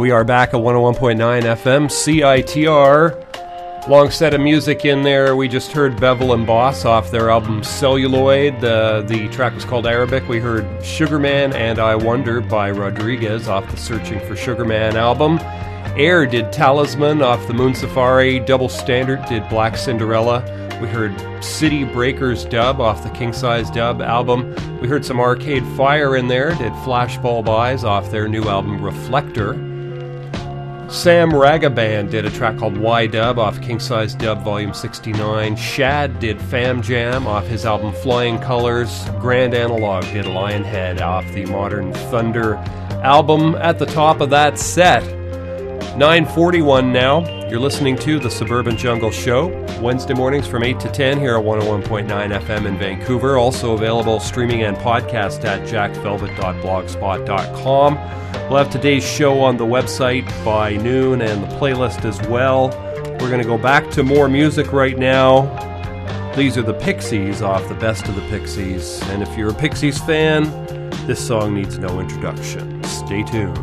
We are back at 101.9 FM CITR. Long set of music in there. We just heard Bevel and Boss off their album Celluloid. The, the track was called Arabic. We heard Sugarman and I Wonder by Rodriguez off the Searching for Sugarman album. Air did Talisman off the Moon Safari. Double Standard did Black Cinderella. We heard City Breakers dub off the King Size Dub album. We heard some Arcade Fire in there, did Flashbulb Eyes off their new album Reflector. Sam Ragga Band did a track called Y Dub off King Size Dub Volume 69. Shad did Fam Jam off his album Flying Colors. Grand Analog did Lionhead off the Modern Thunder album. At the top of that set, 941 now. You're listening to the Suburban Jungle Show, Wednesday mornings from 8 to 10 here at 101.9 FM in Vancouver. Also available streaming and podcast at jackvelvet.blogspot.com. We'll have today's show on the website by noon and the playlist as well. We're going to go back to more music right now. These are the Pixies off the Best of the Pixies. And if you're a Pixies fan, this song needs no introduction. Stay tuned.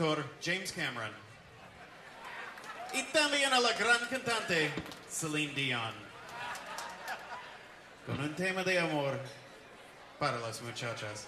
Director James Cameron también la gran cantante Celine Dion con un tema de amor para las muchachas.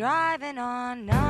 Driving on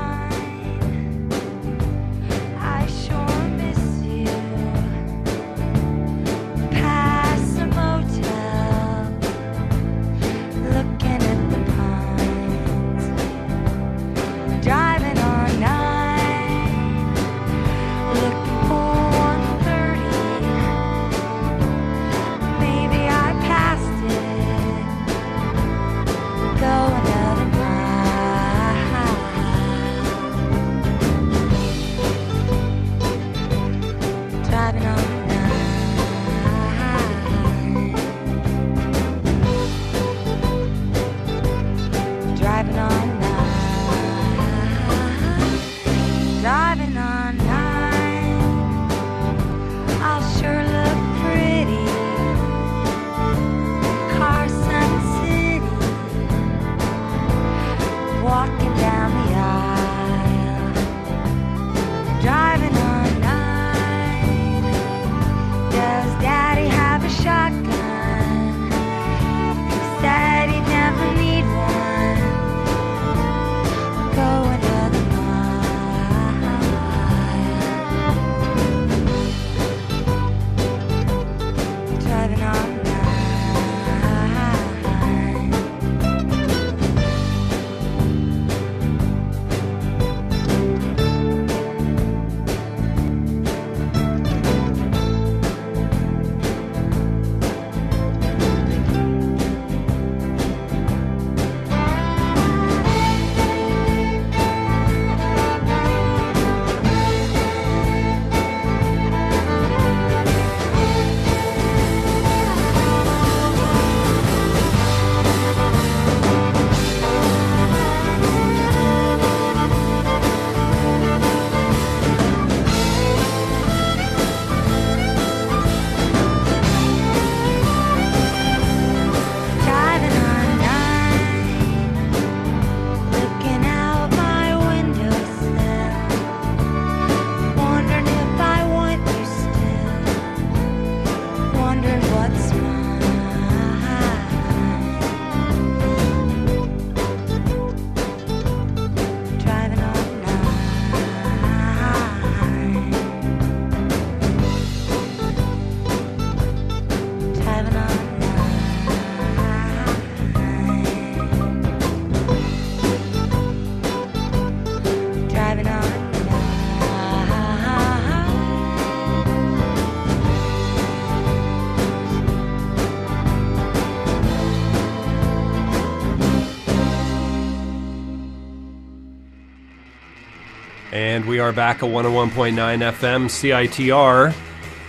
we are back at 101.9 FM CITR.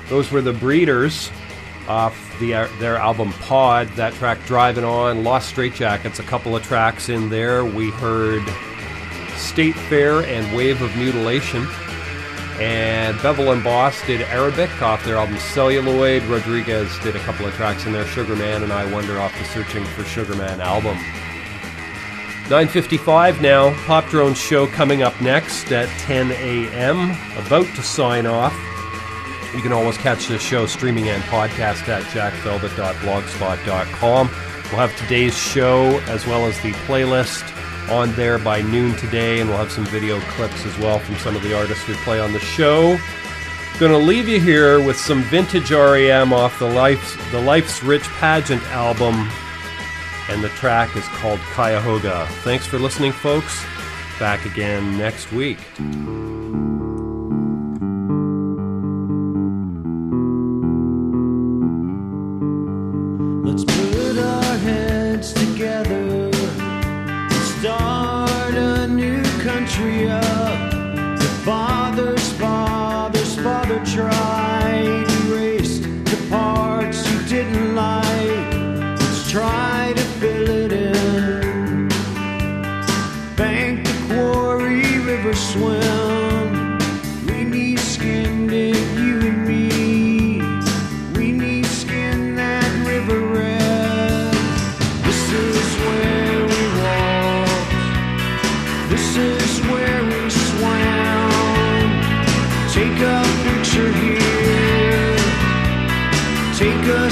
Those were the Breeders off the, uh, their album Pod. That track, Driving On, Los Straitjackets, a couple of tracks in there. We heard State Fair and Wave of Mutilation. And Bevel and Boss did Arabic off their album Celluloid. Rodriguez did a couple of tracks in there. Sugarman and I Wonder off the Searching for Sugarman album. 9.55 now. Pop Drone show coming up next at 10 a.m. About to sign off. You can always catch this show streaming and podcast at jackvelvet.blogspot.com. We'll have today's show as well as the playlist on there by noon today, and we'll have some video clips as well from some of the artists we play on the show. To leave you here with some vintage REM off the Life's, the Life's Rich Pageant album, and the track is called Cuyahoga. Thanks for listening, folks. Back again next week. Take a